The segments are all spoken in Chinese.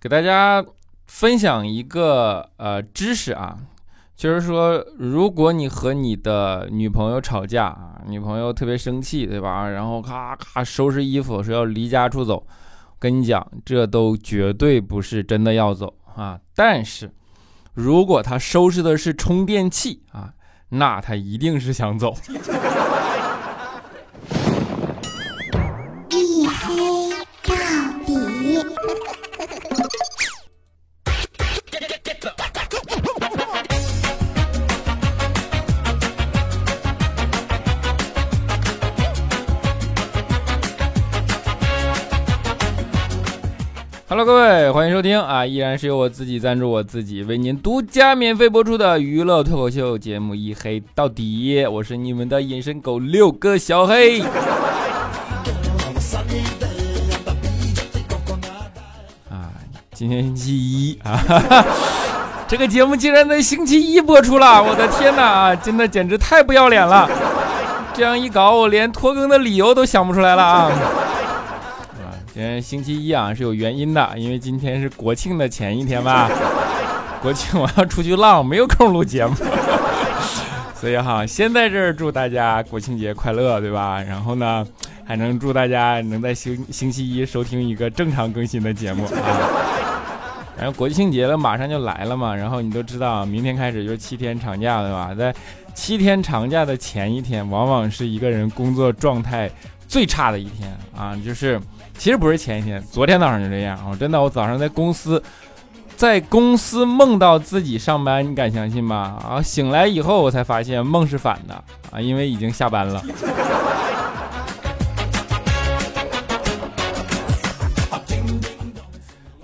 给大家分享一个呃知识啊，就是说，如果你和你的女朋友吵架啊，女朋友特别生气，对吧？然后咔咔收拾衣服说要离家出走，跟你讲，这都绝对不是真的要走啊。但是，如果她收拾的是充电器啊，那她一定是想走。Hello，各位，欢迎收听啊！依然是由我自己赞助我自己，为您独家免费播出的娱乐脱口秀节目《一黑到底》，我是你们的隐身狗六哥小黑。啊，今天星期一啊哈哈，这个节目竟然在星期一播出了，我的天哪，真的简直太不要脸了！这样一搞，我连拖更的理由都想不出来了啊！今天星期一啊，是有原因的，因为今天是国庆的前一天吧。国庆我要出去浪，没有空录节目，所以哈，先在这儿祝大家国庆节快乐，对吧？然后呢，还能祝大家能在星星期一收听一个正常更新的节目啊。然后国庆节了，马上就来了嘛。然后你都知道，明天开始就是七天长假，对吧？在七天长假的前一天，往往是一个人工作状态最差的一天啊，就是。其实不是前一天，昨天早上就这样。啊真的，我早上在公司，在公司梦到自己上班，你敢相信吗？啊，醒来以后我才发现梦是反的啊，因为已经下班了。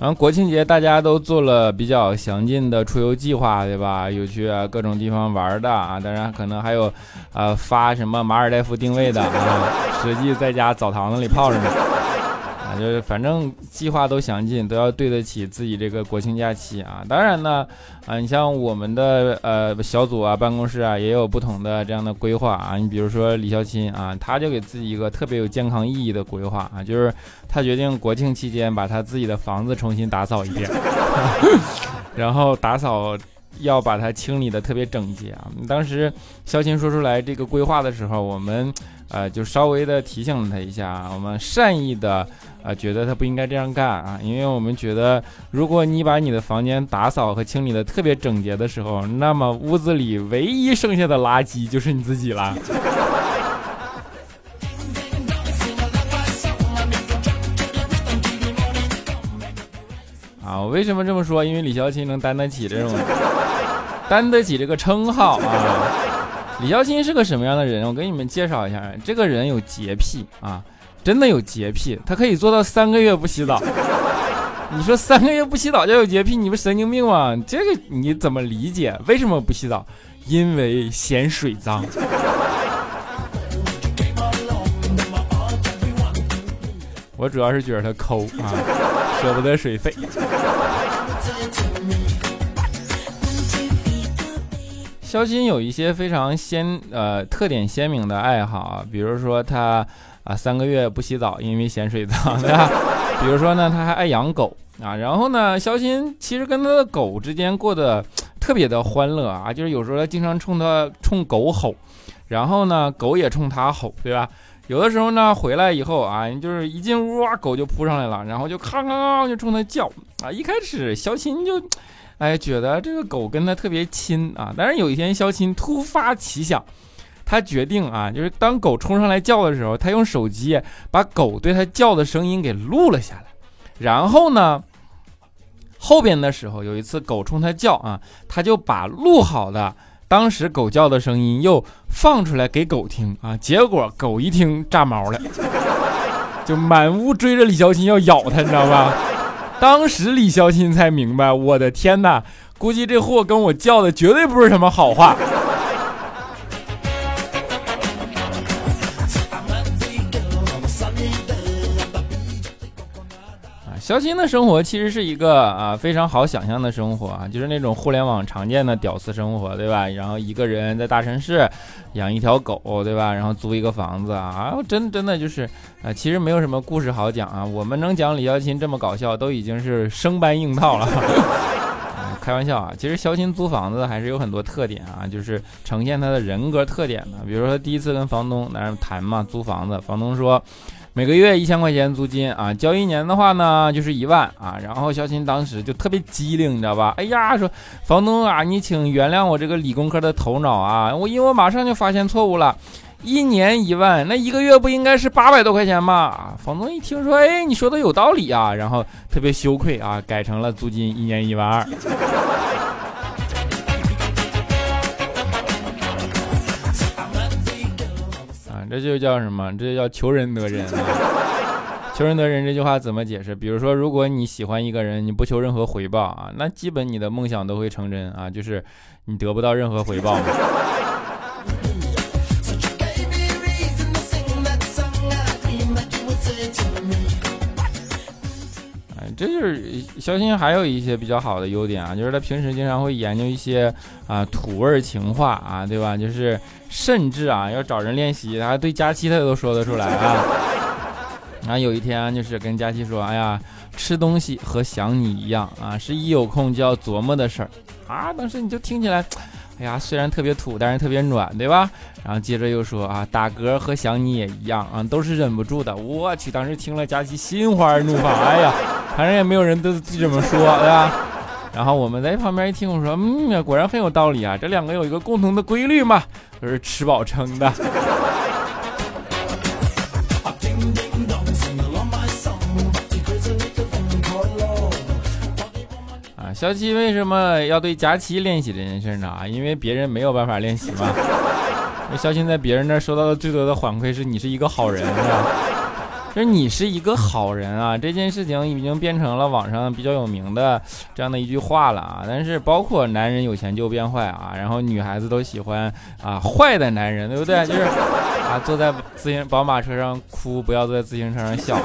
然后国庆节大家都做了比较详尽的出游计划，对吧？有去各种地方玩的啊，当然可能还有，呃，发什么马尔代夫定位的啊，实际在家澡堂子里泡着呢。就是反正计划都详尽，都要对得起自己这个国庆假期啊。当然呢，啊，你像我们的呃小组啊、办公室啊，也有不同的这样的规划啊。你比如说李孝钦啊，他就给自己一个特别有健康意义的规划啊，就是他决定国庆期间把他自己的房子重新打扫一遍，然后打扫要把它清理的特别整洁啊。当时肖琴说出来这个规划的时候，我们呃就稍微的提醒了他一下啊，我们善意的。呃，觉得他不应该这样干啊，因为我们觉得，如果你把你的房间打扫和清理的特别整洁的时候，那么屋子里唯一剩下的垃圾就是你自己了。啊，我为什么这么说？因为李孝钦能担得起这种，担得起这个称号啊。李孝钦是个什么样的人？我给你们介绍一下，这个人有洁癖啊。真的有洁癖，他可以做到三个月不洗澡。你说三个月不洗澡就有洁癖，你不神经病吗？这个你怎么理解？为什么不洗澡？因为嫌水脏。我主要是觉得他抠啊，舍不得水费。肖鑫有一些非常鲜呃特点鲜明的爱好啊，比如说他。啊，三个月不洗澡，因为嫌水脏，对吧？比如说呢，他还爱养狗啊。然后呢，肖鑫其实跟他的狗之间过得特别的欢乐啊，就是有时候他经常冲他冲狗吼，然后呢，狗也冲他吼，对吧？有的时候呢，回来以后啊，就是一进屋啊，狗就扑上来了，然后就咔咔咔就冲他叫啊。一开始肖琴就，哎，觉得这个狗跟他特别亲啊。但是有一天，肖琴突发奇想。他决定啊，就是当狗冲上来叫的时候，他用手机把狗对他叫的声音给录了下来。然后呢，后边的时候有一次狗冲他叫啊，他就把录好的当时狗叫的声音又放出来给狗听啊。结果狗一听炸毛了，就满屋追着李孝钦要咬他，你知道吧？当时李孝钦才明白，我的天哪，估计这货跟我叫的绝对不是什么好话。肖鑫的生活其实是一个啊非常好想象的生活啊，就是那种互联网常见的屌丝生活，对吧？然后一个人在大城市养一条狗，对吧？然后租一个房子啊，真真的就是啊，其实没有什么故事好讲啊。我们能讲李肖钦这么搞笑，都已经是生搬硬套了。开玩笑啊，其实肖鑫租房子还是有很多特点啊，就是呈现他的人格特点的。比如说他第一次跟房东那谈嘛，租房子，房东说。每个月一千块钱租金啊，交一年的话呢就是一万啊。然后小琴当时就特别机灵，你知道吧？哎呀，说房东啊，你请原谅我这个理工科的头脑啊，我因为我马上就发现错误了，一年一万，那一个月不应该是八百多块钱吗？房东一听说，哎，你说的有道理啊，然后特别羞愧啊，改成了租金一年一万二。这就叫什么？这就叫求人得人。求人得人这句话怎么解释？比如说，如果你喜欢一个人，你不求任何回报啊，那基本你的梦想都会成真啊，就是你得不到任何回报。嘛就是肖鑫还有一些比较好的优点啊，就是他平时经常会研究一些啊土味情话啊，对吧？就是甚至啊要找人练习，他对佳期他都说得出来啊。然后有一天就是跟佳期说，哎呀，吃东西和想你一样啊，是一有空就要琢磨的事儿啊。当时你就听起来。哎呀，虽然特别土，但是特别暖，对吧？然后接着又说啊，打嗝和想你也一样啊，都是忍不住的。我去，当时听了佳琪心花怒放。哎呀，反正也没有人都这么说，对吧？然后我们在旁边一听，我说，嗯，果然很有道理啊。这两个有一个共同的规律嘛，都是吃饱撑的。小七为什么要对佳期练习这件事呢？啊，因为别人没有办法练习嘛。小七在别人那收到的最多的反馈是你是一个好人，是吧？就是你是一个好人啊，这件事情已经变成了网上比较有名的这样的一句话了啊。但是包括男人有钱就变坏啊，然后女孩子都喜欢啊坏的男人，对不对？就是啊坐在自行宝马车上哭，不要坐在自行车上笑。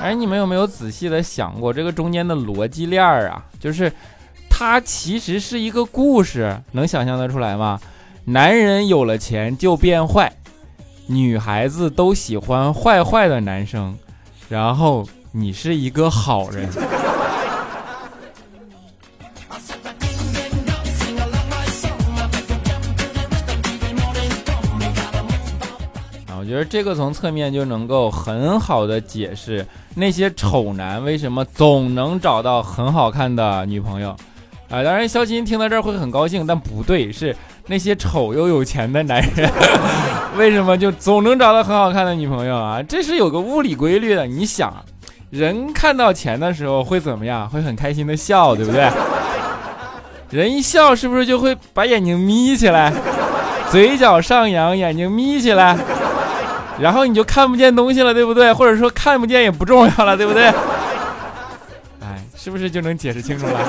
哎，你们有没有仔细的想过这个中间的逻辑链儿啊？就是，它其实是一个故事，能想象得出来吗？男人有了钱就变坏，女孩子都喜欢坏坏的男生，然后你是一个好人。我觉得这个从侧面就能够很好的解释那些丑男为什么总能找到很好看的女朋友，啊，当然肖金听到这儿会很高兴，但不对，是那些丑又有钱的男人 为什么就总能找到很好看的女朋友啊？这是有个物理规律的。你想，人看到钱的时候会怎么样？会很开心的笑，对不对？人一笑是不是就会把眼睛眯起来，嘴角上扬，眼睛眯起来？然后你就看不见东西了，对不对？或者说看不见也不重要了，对不对？哎，是不是就能解释清楚了？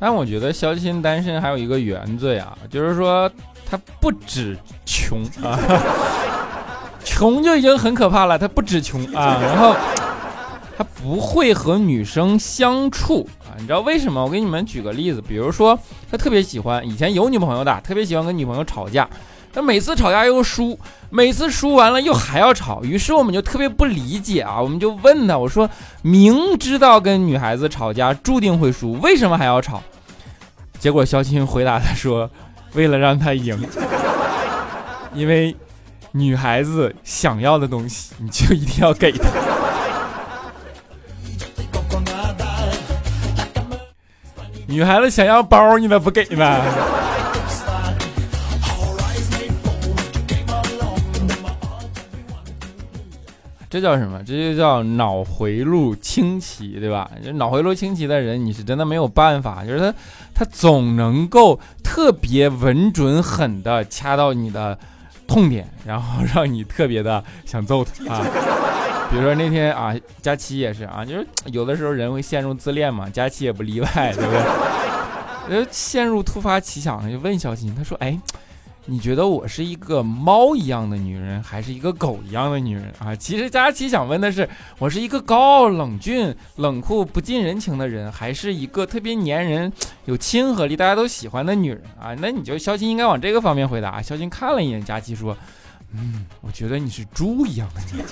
但我觉得肖钦单身还有一个原罪啊，就是说他不止穷啊。穷就已经很可怕了，他不止穷啊，然后他不会和女生相处啊，你知道为什么？我给你们举个例子，比如说他特别喜欢以前有女朋友的，特别喜欢跟女朋友吵架，他每次吵架又输，每次输完了又还要吵，于是我们就特别不理解啊，我们就问他，我说明知道跟女孩子吵架注定会输，为什么还要吵？结果肖青回答他说，为了让他赢，因为。女孩子想要的东西，你就一定要给她。女孩子想要包，你咋不给呢？这叫什么？这就叫脑回路清奇，对吧？就脑回路清奇的人，你是真的没有办法，就是他，他总能够特别稳准狠的掐到你的。痛点，然后让你特别的想揍他 啊！比如说那天啊，佳琪也是啊，就是有的时候人会陷入自恋嘛，佳琪也不例外，对不对？呃，陷入突发奇想，就问小新，他说：“哎。”你觉得我是一个猫一样的女人，还是一个狗一样的女人啊？其实佳琪想问的是，我是一个高傲冷峻、冷酷不近人情的人，还是一个特别粘人、有亲和力、大家都喜欢的女人啊？那你就肖钦应该往这个方面回答。肖钦看了一眼佳琪，说：“嗯，我觉得你是猪一样的女人。”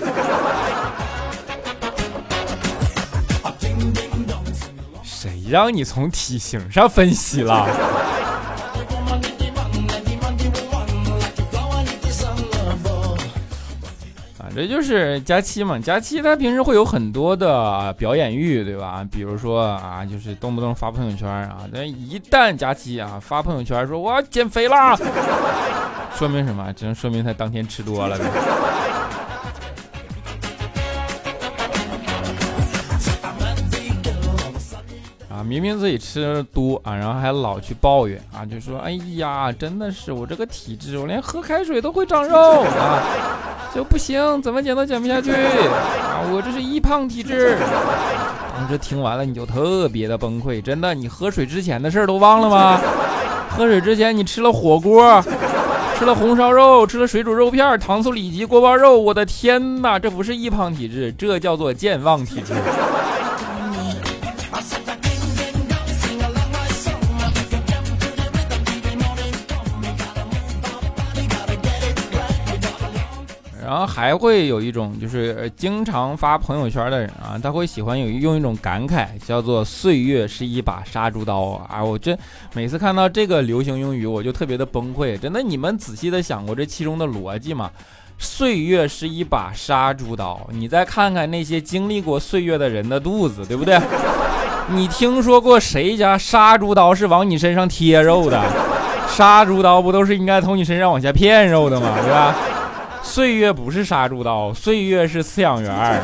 谁让你从体型上分析了？这就是佳期嘛，佳期他平时会有很多的表演欲，对吧？比如说啊，就是动不动发朋友圈啊，但一旦佳期啊发朋友圈说我要减肥啦，说明什么？只能说明他当天吃多了。明明自己吃的多啊，然后还老去抱怨啊，就说：“哎呀，真的是我这个体质，我连喝开水都会长肉啊，就不行，怎么减都减不下去啊，我这是易胖体质。”当时听完了你就特别的崩溃，真的，你喝水之前的事儿都忘了吗？喝水之前你吃了火锅，吃了红烧肉，吃了水煮肉片、糖醋里脊、锅包肉，我的天哪，这不是易胖体质，这叫做健忘体质。还会有一种就是经常发朋友圈的人啊，他会喜欢有用一种感慨，叫做“岁月是一把杀猪刀”啊！我这每次看到这个流行用语，我就特别的崩溃。真的，你们仔细的想过这其中的逻辑吗？岁月是一把杀猪刀，你再看看那些经历过岁月的人的肚子，对不对？你听说过谁家杀猪刀是往你身上贴肉的？杀猪刀不都是应该从你身上往下骗肉的吗？对吧？岁月不是杀猪刀，岁月是饲养员。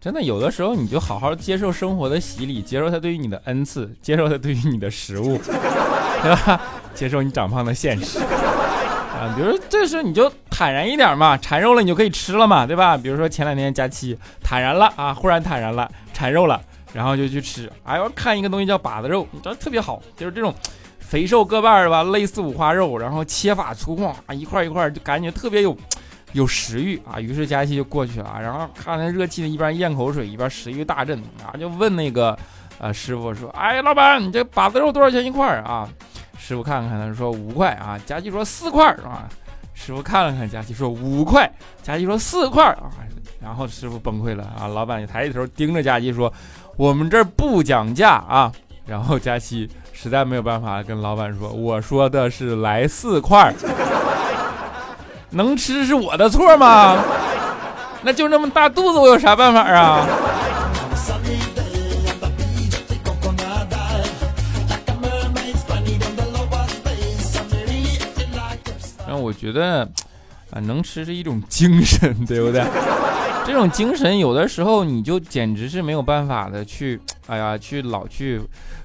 真的，有的时候你就好好接受生活的洗礼，接受它对于你的恩赐，接受它对于你的食物，对吧？接受你长胖的现实 啊。比如，这时候你就坦然一点嘛，馋肉了你就可以吃了嘛，对吧？比如说前两天假期坦然了啊，忽然坦然了，馋肉了。然后就去吃，哎，呦看一个东西叫把子肉，你知道特别好，就是这种肥瘦各半吧，类似五花肉，然后切法粗犷啊，一块一块就感觉特别有有食欲啊。于是佳琪就过去了，然后看那热气的，一边咽口水，一边食欲大振啊，就问那个呃师傅说：“哎，老板，你这把子肉多少钱一块啊？”师傅看看他说五块啊。佳琪说四块啊。师傅看了看佳琪说五块。佳琪说四块啊。然后师傅崩溃了啊！老板也抬起头盯着佳琪说。我们这儿不讲价啊，然后佳期实在没有办法跟老板说，我说的是来四块，能吃是我的错吗？那就那么大肚子，我有啥办法啊？然后我觉得啊，能吃是一种精神，对不对？这种精神，有的时候你就简直是没有办法的去，哎呀，去老去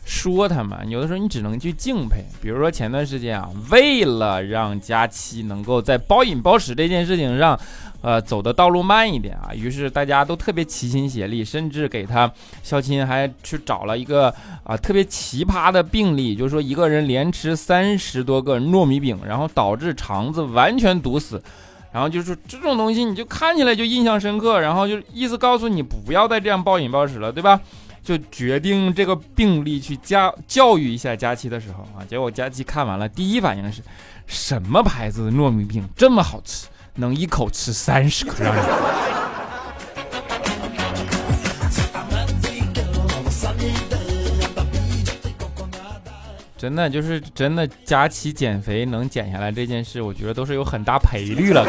说他们。有的时候你只能去敬佩。比如说前段时间啊，为了让佳期能够在暴饮暴食这件事情上，呃，走的道路慢一点啊，于是大家都特别齐心协力，甚至给他肖钦还去找了一个啊特别奇葩的病例，就是说一个人连吃三十多个糯米饼，然后导致肠子完全堵死。然后就是这种东西，你就看起来就印象深刻，然后就意思告诉你不要再这样暴饮暴食了，对吧？就决定这个病例去教教育一下佳期的时候啊，结果佳期看完了，第一反应是，什么牌子的糯米饼这么好吃，能一口吃三十颗？真的就是真的，佳期减肥能减下来这件事，我觉得都是有很大赔率了。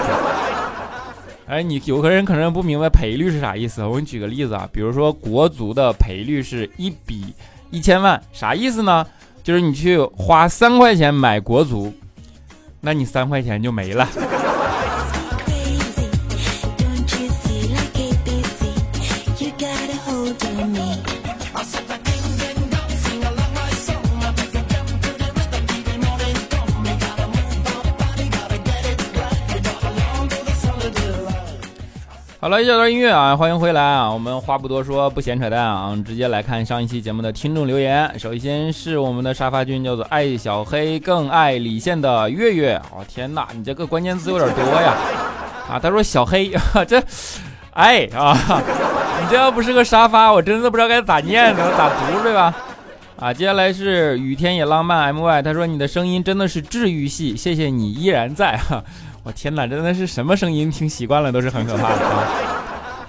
哎，你有个人可能不明白赔率是啥意思，我给你举个例子啊，比如说国足的赔率是一比一千万，啥意思呢？就是你去花三块钱买国足，那你三块钱就没了。了，一小段音乐啊，欢迎回来啊！我们话不多说，不闲扯淡啊，直接来看上一期节目的听众留言。首先是我们的沙发君，叫做爱小黑更爱李现的月月。哦天哪，你这个关键字有点多呀！啊，他说小黑，这哎啊，你这要不是个沙发，我真的不知道该咋念，呢咋读对吧？啊，接下来是雨天也浪漫 my，他说你的声音真的是治愈系，谢谢你依然在哈。我天哪，真的是什么声音听习惯了都是很可怕的啊！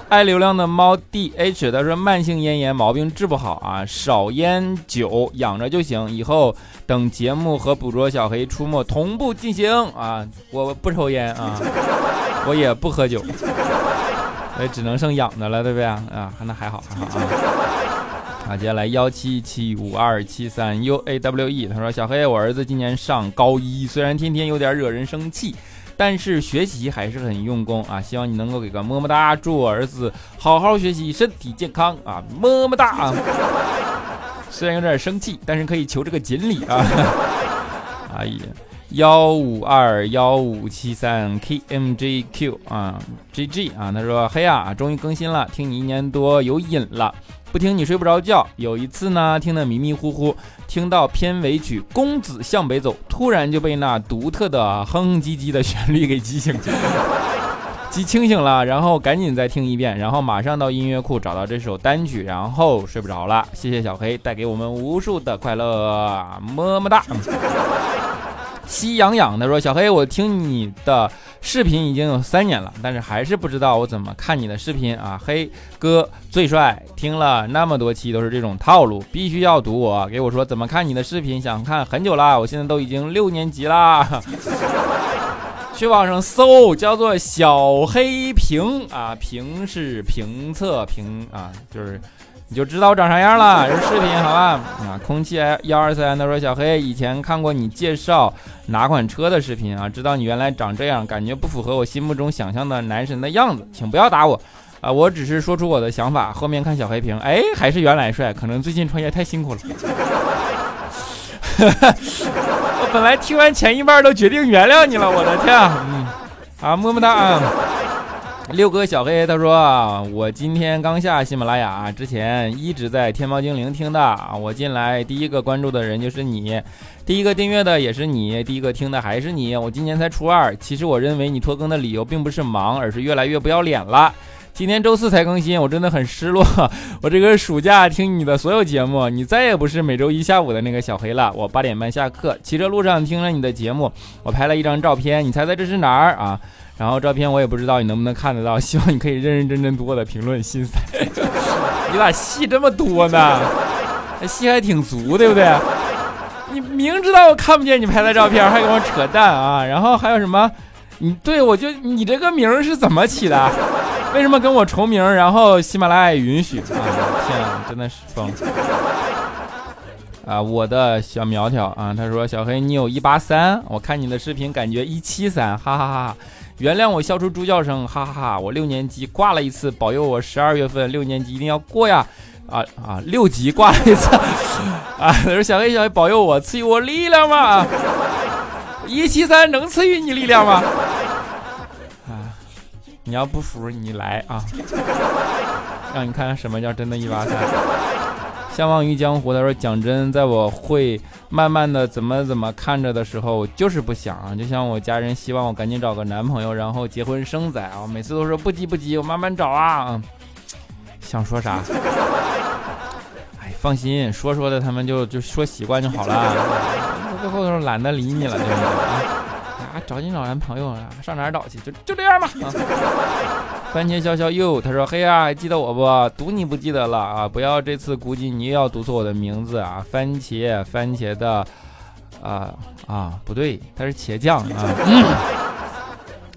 爱流量的猫 D H，他说慢性咽炎毛病治不好啊，少烟酒养着就行。以后等节目和捕捉小黑出没同步进行啊！我不抽烟啊，我也不喝酒，也只能剩养的了，对不对啊？啊，那还好还好啊。啊，接下来幺七七五二七三 U A W E，他说小黑，我儿子今年上高一，虽然天天有点惹人生气。但是学习还是很用功啊！希望你能够给个么么哒，祝我儿子好好学习，身体健康啊！么么哒啊！虽然有点生气，但是可以求这个锦鲤啊！哎呀，幺五二幺五七三 K M J Q 啊，G G 啊，他说嘿呀，终于更新了，听你一年多有瘾了。不听你睡不着觉。有一次呢，听得迷迷糊糊，听到片尾曲《公子向北走》，突然就被那独特的哼哼唧唧的旋律给激醒，激清醒了。然后赶紧再听一遍，然后马上到音乐库找到这首单曲，然后睡不着了。谢谢小黑带给我们无数的快乐，么么哒。西痒痒的说：“小黑，我听你的视频已经有三年了，但是还是不知道我怎么看你的视频啊。”黑哥最帅，听了那么多期都是这种套路，必须要读我，给我说怎么看你的视频，想看很久啦，我现在都已经六年级啦。去网上搜，叫做小黑评啊，评是评测评啊，就是。你就知道我长啥样了，是视频，好吧？啊，空气幺二三，他说小黑以前看过你介绍哪款车的视频啊，知道你原来长这样，感觉不符合我心目中想象的男神的样子，请不要打我啊，我只是说出我的想法。后面看小黑屏，哎，还是原来帅，可能最近创业太辛苦了。我本来听完前一半都决定原谅你了，我的天，嗯，啊，么么哒啊。六哥小黑他说，我今天刚下喜马拉雅，之前一直在天猫精灵听的，我进来第一个关注的人就是你，第一个订阅的也是你，第一个听的还是你。我今年才初二，其实我认为你拖更的理由并不是忙，而是越来越不要脸了。今天周四才更新，我真的很失落。我这个暑假听你的所有节目，你再也不是每周一下午的那个小黑了。我八点半下课，骑车路上听了你的节目，我拍了一张照片，你猜猜这是哪儿啊？然后照片我也不知道你能不能看得到，希望你可以认认真真读我的评论。心塞，你咋戏这么多呢？戏还挺足，对不对？你明知道我看不见你拍的照片，还跟我扯淡啊？然后还有什么？你对我就你这个名是怎么起的？为什么跟我重名？然后喜马拉雅允许？啊，天啊，真的是疯！啊，我的小苗条啊，他说小黑你有一八三，我看你的视频感觉一七三，哈哈哈。原谅我笑出猪叫声，哈哈哈！我六年级挂了一次，保佑我十二月份六年级一定要过呀！啊啊，六级挂了一次，啊，他说小黑小黑保佑我，赐予我力量吧！一七三能赐予你力量吗？你要不服你来啊，让你看看什么叫真的一八三。相忘于江湖。他说：“讲真，在我会慢慢的怎么怎么看着的时候，我就是不想啊。就像我家人希望我赶紧找个男朋友，然后结婚生仔啊。每次都说不急不急，我慢慢找啊。想说啥？哎，放心，说说的他们就就说习惯就好了。最后都懒得理你了，对不对？”啊，找你找男朋友啊，上哪儿找去？就就这样吧。啊 番茄潇潇又他说：“嘿呀，还记得我不？读你不记得了啊！不要这次估计你又要读错我的名字啊！番茄番茄的啊啊，不对，他是茄酱啊。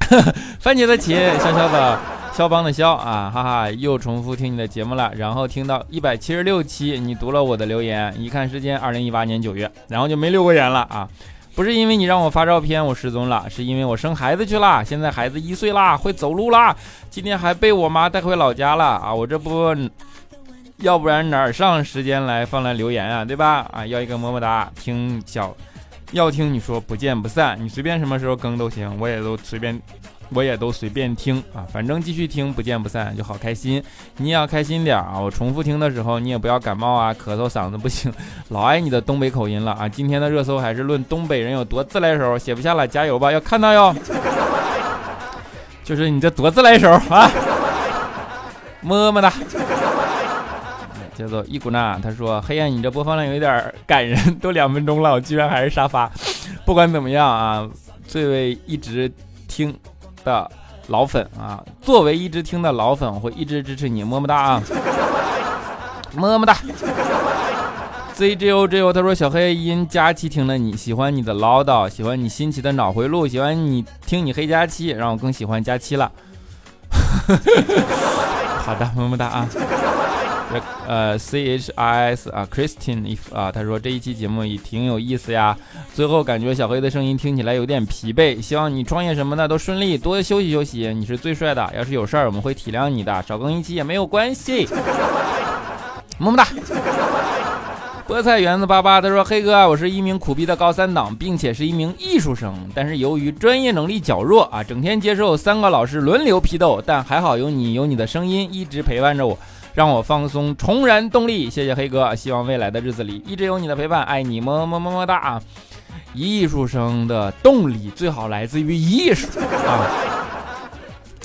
番茄的茄，潇潇的肖邦的肖啊，哈哈，又重复听你的节目了。然后听到一百七十六期，你读了我的留言，一看时间二零一八年九月，然后就没留过言了啊。”不是因为你让我发照片，我失踪了，是因为我生孩子去了。现在孩子一岁啦，会走路啦。今天还被我妈带回老家了啊！我这不，要不然哪儿上时间来放来留言啊？对吧？啊，要一个么么哒。听小，要听你说不见不散，你随便什么时候更都行，我也都随便我也都随便听啊，反正继续听，不见不散，就好开心。你也要开心点啊！我重复听的时候，你也不要感冒啊，咳嗽嗓子不行。老爱你的东北口音了啊！今天的热搜还是论东北人有多自来熟，写不下了，加油吧，要看到哟。就是你这多自来熟啊！么么哒。叫做伊古娜，他说：“黑暗，你这播放量有点感人，都两分钟了，我居然还是沙发。不管怎么样啊，最为一直听的老粉啊，作为一直听的老粉，我会一直支持你，么么哒啊，么么哒。zgogo 他说小黑因佳期听了你，喜欢你的唠叨，喜欢你新奇的脑回路，喜欢你听你黑佳期，让我更喜欢佳期了。好的，么么哒啊。”呃，C H I S 啊，Christine 啊，他说这一期节目也挺有意思呀。最后感觉小黑的声音听起来有点疲惫，希望你创业什么的都顺利，多休息休息。你是最帅的，要是有事儿我们会体谅你的，少更一期也没有关系。么么哒。菠菜园子爸爸他说黑哥，我是一名苦逼的高三党，并且是一名艺术生，但是由于专业能力较弱啊，整天接受三个老师轮流批斗，但还好有你，有你的声音一直陪伴着我。让我放松，重燃动力。谢谢黑哥，希望未来的日子里一直有你的陪伴，爱你么么么么哒啊！艺术生的动力最好来自于艺术啊，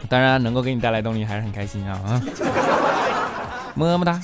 当然能够给你带来动力还是很开心啊啊！么么哒。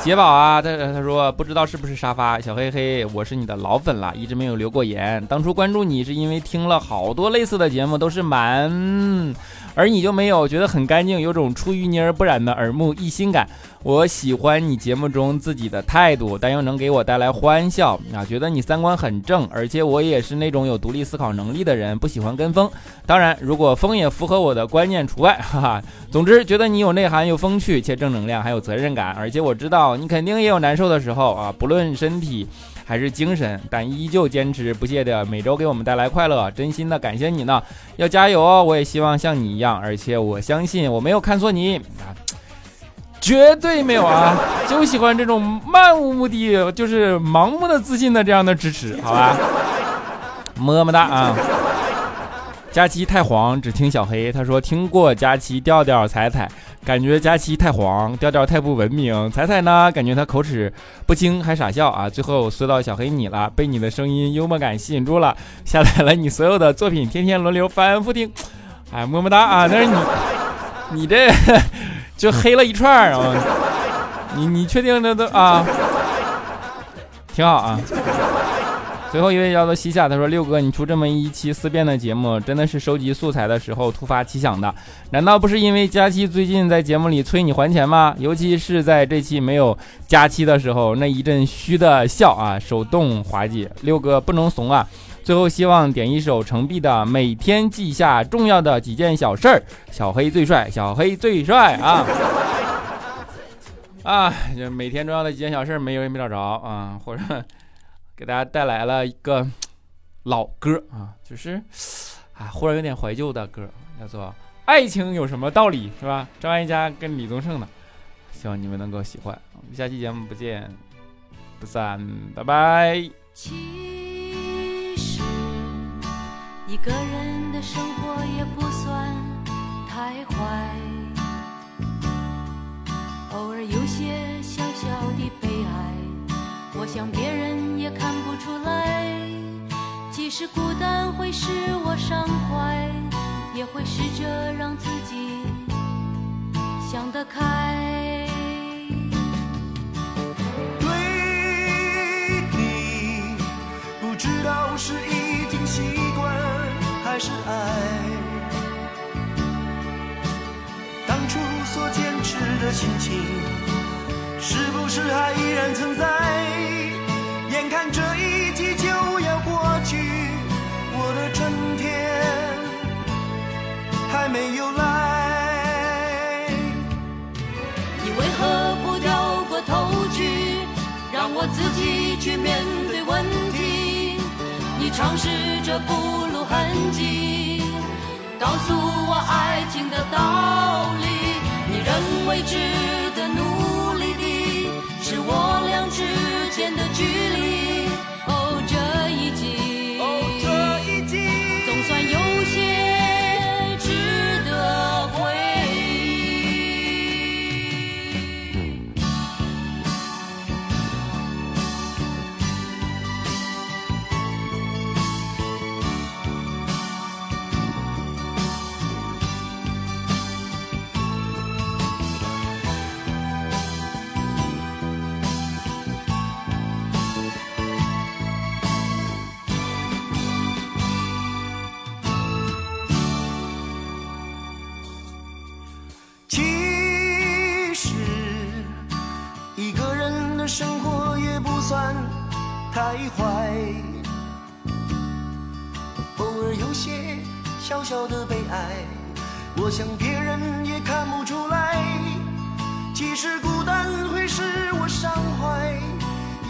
杰宝啊，他他说不知道是不是沙发小黑黑，我是你的老粉了，一直没有留过言。当初关注你是因为听了好多类似的节目，都是蛮。而你就没有觉得很干净，有种出淤泥而不染的耳目一新感。我喜欢你节目中自己的态度，但又能给我带来欢笑啊！觉得你三观很正，而且我也是那种有独立思考能力的人，不喜欢跟风。当然，如果风也符合我的观念除外，哈哈。总之，觉得你有内涵、有风趣且正能量，还有责任感。而且我知道你肯定也有难受的时候啊，不论身体。还是精神，但依旧坚持不懈的每周给我们带来快乐，真心的感谢你呢，要加油哦！我也希望像你一样，而且我相信我没有看错你啊，绝对没有啊，就喜欢这种漫无目的，就是盲目的自信的这样的支持，好吧？么么哒啊！佳期太黄，只听小黑。他说听过佳期调调彩彩，感觉佳期太黄，调调太不文明。彩彩呢，感觉他口齿不清还傻笑啊。最后说到小黑你了，被你的声音幽默感吸引住了，下载了你所有的作品，天天轮流反复听。哎，么么哒啊！但是你 你这就黑了一串啊。你你确定这都啊？挺好啊。最后一位叫做西夏，他说：“六哥，你出这么一期思辨的节目，真的是收集素材的时候突发奇想的？难道不是因为佳期最近在节目里催你还钱吗？尤其是在这期没有佳期的时候，那一阵虚的笑啊，手动滑稽。六哥不能怂啊！最后希望点一首程璧的《每天记下重要的几件小事儿》，小黑最帅，小黑最帅啊！啊，就每天重要的几件小事儿没有也没找着啊，或者。”给大家带来了一个老歌啊，就是啊，忽然有点怀旧的歌，叫做《爱情有什么道理》，是吧？张艾嘉跟李宗盛的，希望你们能够喜欢。我们下期节目不见不散，拜拜。其实一个人的生活也不算太坏，偶尔有些小小的悲哀，我想别。出来，即使孤单会使我伤怀，也会试着让自己想得开。对你，不知道是已经习惯还是爱，当初所坚持的心情，是不是还依然存在？眼看着没有来。你为何不掉过头去，让我自己去面对问题？你尝试着不露痕迹，告诉我爱情的道理。你认为值得努力的，是我俩之。间的距离，怀。偶尔有些小小的悲哀，我想别人也看不出来。即使孤单会使我伤怀，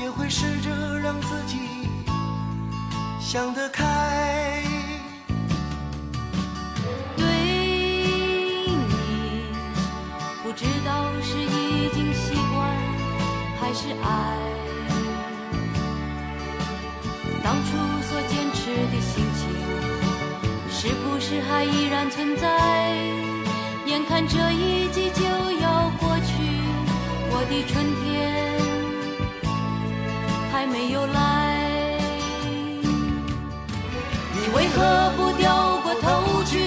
也会试着让自己想得开。对你，不知道是已经习惯还是爱。所坚持的心情，是不是还依然存在？眼看这一季就要过去，我的春天还没有来。你为何不掉过头去，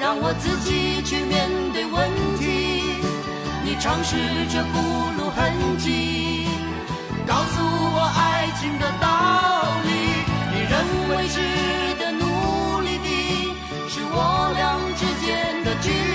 让我自己去面对问题？你尝试着不露痕迹，告诉我爱情的道理。更为值得努力的，是我俩之间的距离。